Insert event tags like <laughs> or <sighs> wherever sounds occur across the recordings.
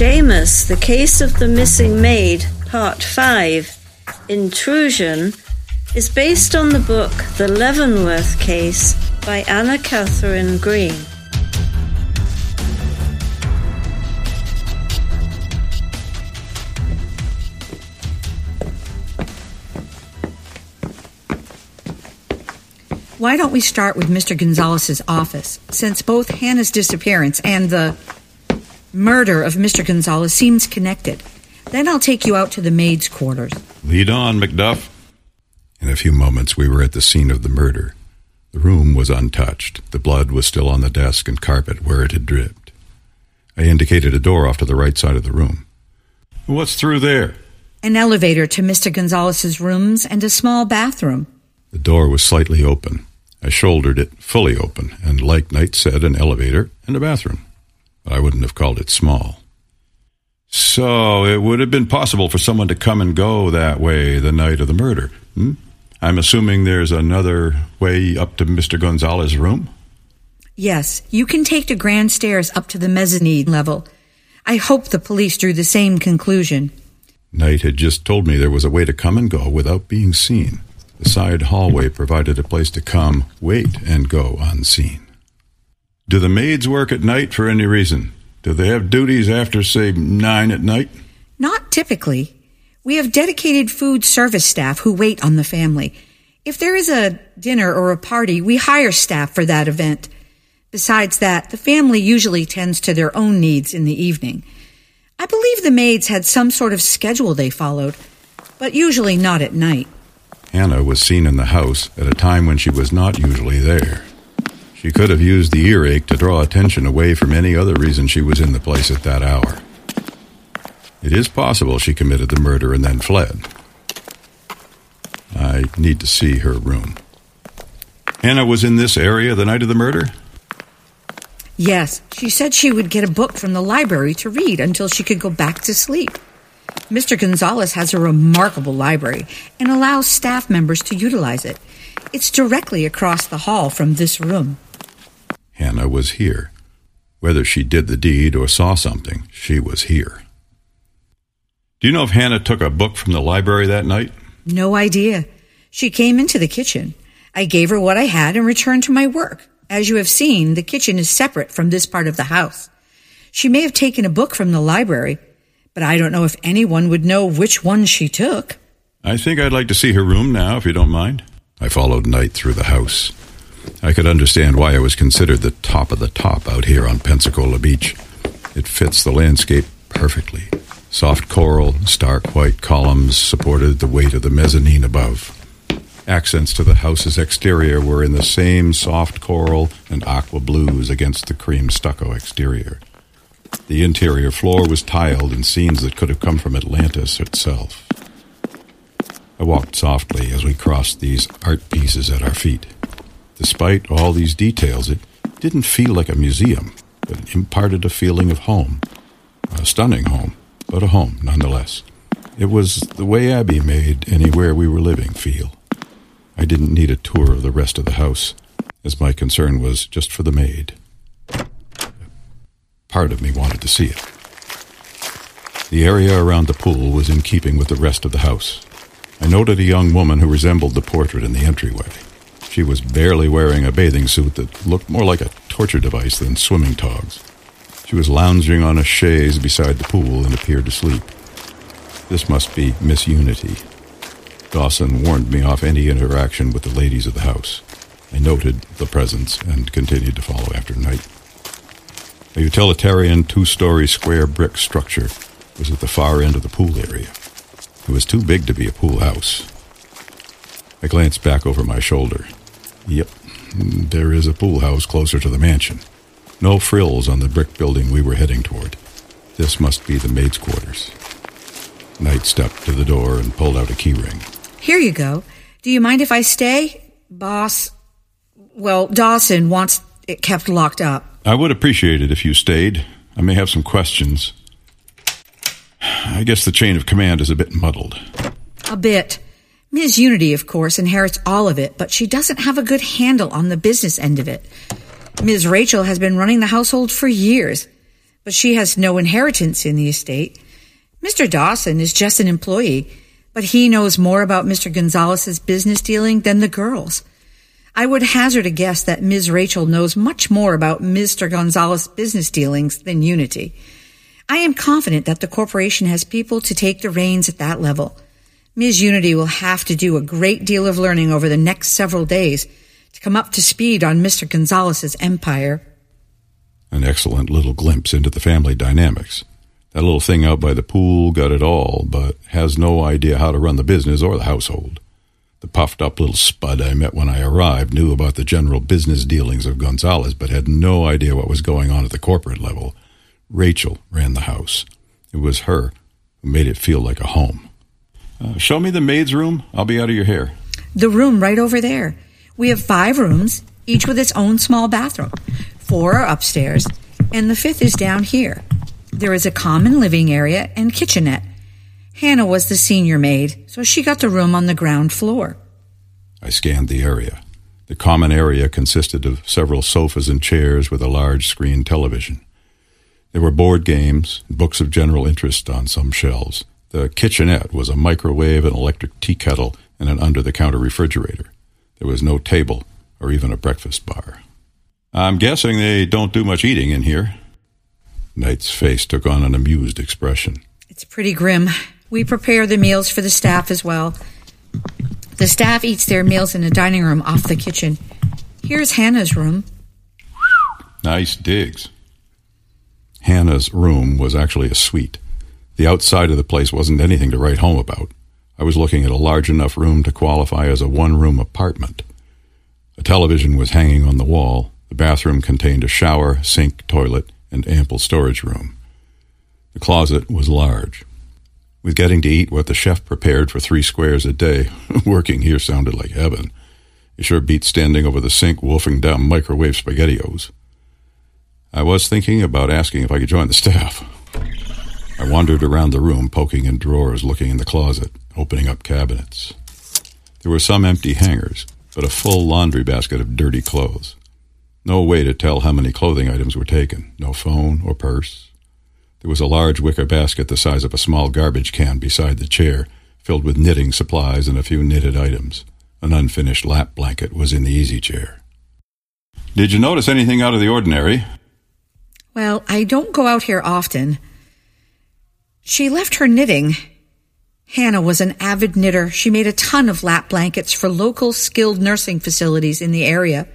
Seamus, The Case of the Missing Maid, Part 5, Intrusion, is based on the book The Leavenworth Case by Anna Katharine Green. Why don't we start with Mr. Gonzalez's office, since both Hannah's disappearance and the murder of Mr. Gonzalez seems connected. Then I'll take you out to the maid's quarters. Lead on, Macduff. In a few moments, we were at the scene of the murder. The room was untouched. The blood was still on the desk and carpet where it had dripped. I indicated a door off to the right side of the room. What's through there? An elevator to Mr. Gonzalez's rooms and a small bathroom. The door was slightly open. I shouldered it fully open, and like Knight said, an elevator and a bathroom. But I wouldn't have called it small. So it would have been possible for someone to come and go that way the night of the murder. Hmm? I'm assuming there's another way up to Mr. Gonzalez's room? Yes, you can take the grand stairs up to the mezzanine level. I hope the police drew the same conclusion. Knight had just told me there was a way to come and go without being seen. The side hallway provided a place to come, wait, and go unseen. Do the maids work at night for any reason? Do they have duties after, say, nine at night? Not typically. We have dedicated food service staff who wait on the family. If there is a dinner or a party, we hire staff for that event. Besides that, the family usually tends to their own needs in the evening. I believe the maids had some sort of schedule they followed, but usually not at night. Hannah was seen in the house at a time when she was not usually there. She could have used the earache to draw attention away from any other reason she was in the place at that hour. It is possible she committed the murder and then fled. I need to see her room. Hannah was in this area the night of the murder? Yes, she said she would get a book from the library to read until she could go back to sleep. Mr. Gonzalez has a remarkable library and allows staff members to utilize it. It's directly across the hall from this room. Hannah was here. Whether she did the deed or saw something, she was here. Do you know if Hannah took a book from the library that night? No idea. She came into the kitchen. I gave her what I had and returned to my work. As you have seen, the kitchen is separate from this part of the house. She may have taken a book from the library, but I don't know if anyone would know which one she took. I think I'd like to see her room now, if you don't mind. I followed Knight through the house. I could understand why it was considered the top of the top out here on Pensacola Beach. It fits the landscape perfectly. Soft coral, stark white columns supported the weight of the mezzanine above. Accents to the house's exterior were in the same soft coral and aqua blues against the cream stucco exterior. The interior floor was tiled in scenes that could have come from Atlantis itself. I walked softly as we crossed these art pieces at our feet. Despite all these details, it didn't feel like a museum, but imparted a feeling of home. A stunning home, but a home nonetheless. It was the way Abby made anywhere we were living feel. I didn't need a tour of the rest of the house, as my concern was just for the maid. Part of me wanted to see it. The area around the pool was in keeping with the rest of the house. I noted a young woman who resembled the portrait in the entryway. She was barely wearing a bathing suit that looked more like a torture device than swimming togs. She was lounging on a chaise beside the pool and appeared to sleep. This must be Miss Unity. Dawson warned me off any interaction with the ladies of the house. I noted the presence and continued to follow after Knight. A utilitarian two story square brick structure was at the far end of the pool area. It was too big to be a pool house. I glanced back over my shoulder. Yep, there is a pool house closer to the mansion. No frills on the brick building we were heading toward. This must be the maid's quarters. Knight stepped to the door and pulled out a key ring. Here you go. Do you mind if I stay? Boss, well, Dawson wants it kept locked up. I would appreciate it if you stayed. I may have some questions. <sighs> I guess the chain of command is a bit muddled. A bit. Ms. Unity, of course, inherits all of it, but she doesn't have a good handle on the business end of it. Ms. Rachel has been running the household for years, but she has no inheritance in the estate. Mr. Dawson is just an employee, but he knows more about Mr. Gonzalez's business dealing than the girls. I would hazard a guess that Ms. Rachel knows much more about Mr. Gonzalez's business dealings than Unity. I am confident that the corporation has people to take the reins at that level. Ms. Unity will have to do a great deal of learning over the next several days to come up to speed on Mr. Gonzalez's empire. An excellent little glimpse into the family dynamics. That little thing out by the pool got it all, but has no idea how to run the business or the household. The puffed up little spud I met when I arrived knew about the general business dealings of Gonzalez, but had no idea what was going on at the corporate level. Rachel ran the house. It was her who made it feel like a home. Uh, show me the maid's room. I'll be out of your hair. The room right over there. We have five rooms, each with its own small bathroom. Four are upstairs, and the fifth is down here. There is a common living area and kitchenette. Hannah was the senior maid, so she got the room on the ground floor. I scanned the area. The common area consisted of several sofas and chairs with a large screen television. There were board games, and books of general interest on some shelves. The kitchenette was a microwave, an electric tea kettle, and an under the counter refrigerator. There was no table or even a breakfast bar. I'm guessing they don't do much eating in here. Knight's face took on an amused expression. It's pretty grim. We prepare the meals for the staff as well. The staff eats their meals in the dining room off the kitchen. Here's Hannah's room. Nice digs. Hannah's room was actually a suite. The outside of the place wasn't anything to write home about. I was looking at a large enough room to qualify as a one room apartment. A television was hanging on the wall. The bathroom contained a shower, sink, toilet, and ample storage room. The closet was large. With getting to eat what the chef prepared for three squares a day, <laughs> working here sounded like heaven. It sure beat standing over the sink wolfing down microwave SpaghettiOs. I was thinking about asking if I could join the staff. I wandered around the room, poking in drawers, looking in the closet, opening up cabinets. There were some empty hangers, but a full laundry basket of dirty clothes. No way to tell how many clothing items were taken. No phone or purse, there was a large wicker basket the size of a small garbage can beside the chair, filled with knitting supplies and a few knitted items. An unfinished lap blanket was in the easy chair. Did you notice anything out of the ordinary? Well, I don't go out here often. She left her knitting. Hannah was an avid knitter. She made a ton of lap blankets for local skilled nursing facilities in the area.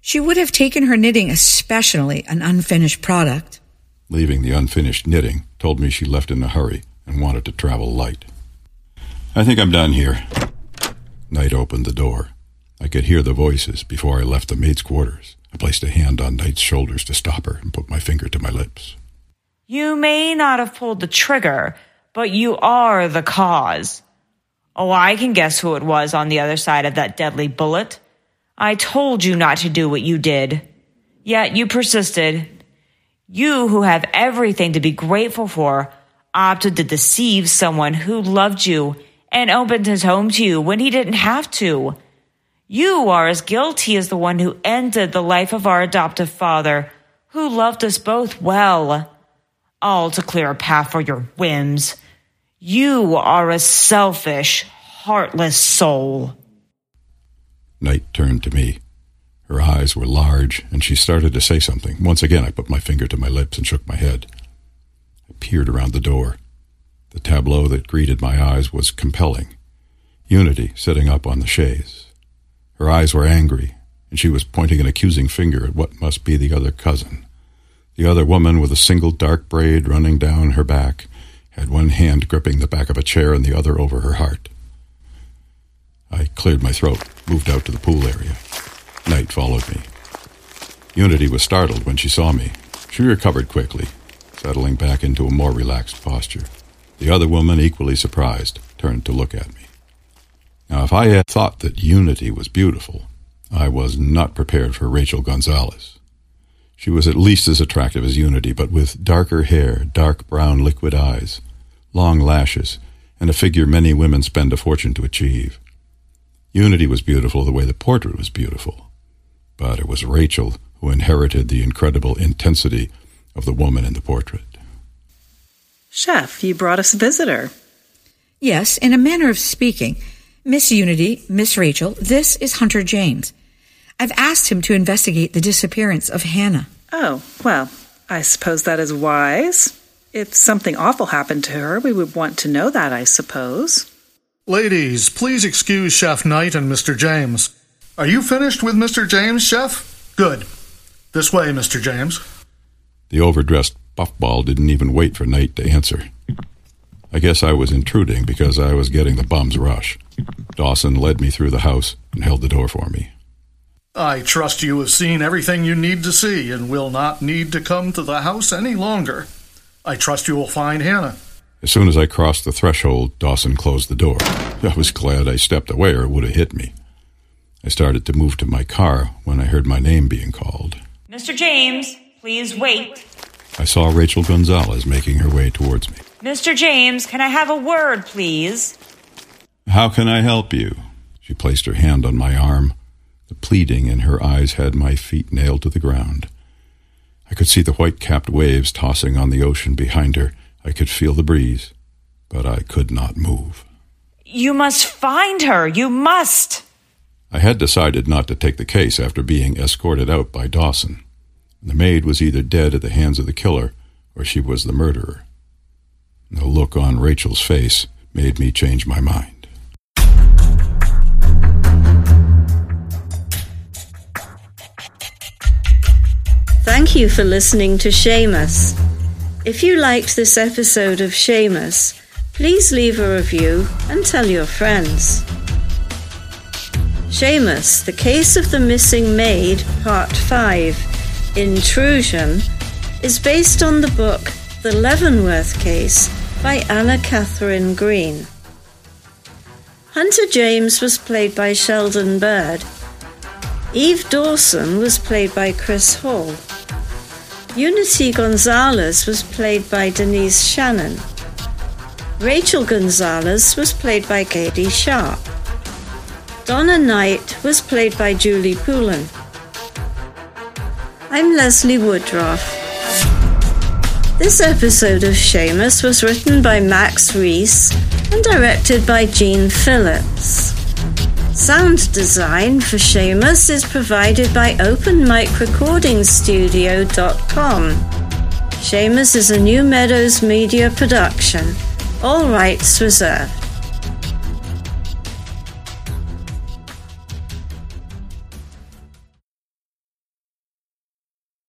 She would have taken her knitting especially an unfinished product leaving the unfinished knitting, told me she left in a hurry and wanted to travel light. I think I'm done here. Knight opened the door. I could hear the voices before I left the maid's quarters. I placed a hand on Knight's shoulders to stop her and put my finger to my lips. You may not have pulled the trigger, but you are the cause. Oh, I can guess who it was on the other side of that deadly bullet. I told you not to do what you did. Yet you persisted you who have everything to be grateful for opted to deceive someone who loved you and opened his home to you when he didn't have to. You are as guilty as the one who ended the life of our adoptive father, who loved us both well. All to clear a path for your whims. You are a selfish, heartless soul. Knight turned to me. Her eyes were large, and she started to say something. Once again, I put my finger to my lips and shook my head. I peered around the door. The tableau that greeted my eyes was compelling. Unity sitting up on the chaise. Her eyes were angry, and she was pointing an accusing finger at what must be the other cousin. The other woman, with a single dark braid running down her back, had one hand gripping the back of a chair and the other over her heart. I cleared my throat, moved out to the pool area. Knight followed me. Unity was startled when she saw me. She recovered quickly, settling back into a more relaxed posture. The other woman, equally surprised, turned to look at me. Now, if I had thought that Unity was beautiful, I was not prepared for Rachel Gonzalez. She was at least as attractive as Unity, but with darker hair, dark brown liquid eyes, long lashes, and a figure many women spend a fortune to achieve. Unity was beautiful the way the portrait was beautiful but it was Rachel who inherited the incredible intensity of the woman in the portrait. Chef, you brought us a visitor. Yes, in a manner of speaking. Miss Unity, Miss Rachel, this is Hunter James. I've asked him to investigate the disappearance of Hannah. Oh, well, I suppose that is wise. If something awful happened to her, we would want to know that, I suppose. Ladies, please excuse Chef Knight and Mr. James. Are you finished with Mr. James, Chef? Good. This way, Mr. James. The overdressed puffball didn't even wait for Knight to answer. I guess I was intruding because I was getting the bum's rush. Dawson led me through the house and held the door for me. I trust you have seen everything you need to see and will not need to come to the house any longer. I trust you will find Hannah. As soon as I crossed the threshold, Dawson closed the door. I was glad I stepped away or it would have hit me. I started to move to my car when I heard my name being called. Mr. James, please wait. I saw Rachel Gonzalez making her way towards me. Mr. James, can I have a word, please? How can I help you? She placed her hand on my arm. The pleading in her eyes had my feet nailed to the ground. I could see the white capped waves tossing on the ocean behind her. I could feel the breeze, but I could not move. You must find her. You must. I had decided not to take the case after being escorted out by Dawson. The maid was either dead at the hands of the killer or she was the murderer. The look on Rachel's face made me change my mind. Thank you for listening to Seamus. If you liked this episode of Seamus, please leave a review and tell your friends. Seamus, The Case of the Missing Maid, Part 5, Intrusion, is based on the book The Leavenworth Case by Anna Katharine Green. Hunter James was played by Sheldon Bird. Eve Dawson was played by Chris Hall. Unity Gonzalez was played by Denise Shannon. Rachel Gonzalez was played by Katie Sharp. Donna Knight was played by Julie Poulin. I'm Leslie Woodruff. This episode of Seamus was written by Max Reese and directed by Gene Phillips. Sound design for Seamus is provided by OpenMicRecordingStudio.com. Seamus is a New Meadows media production. All rights reserved.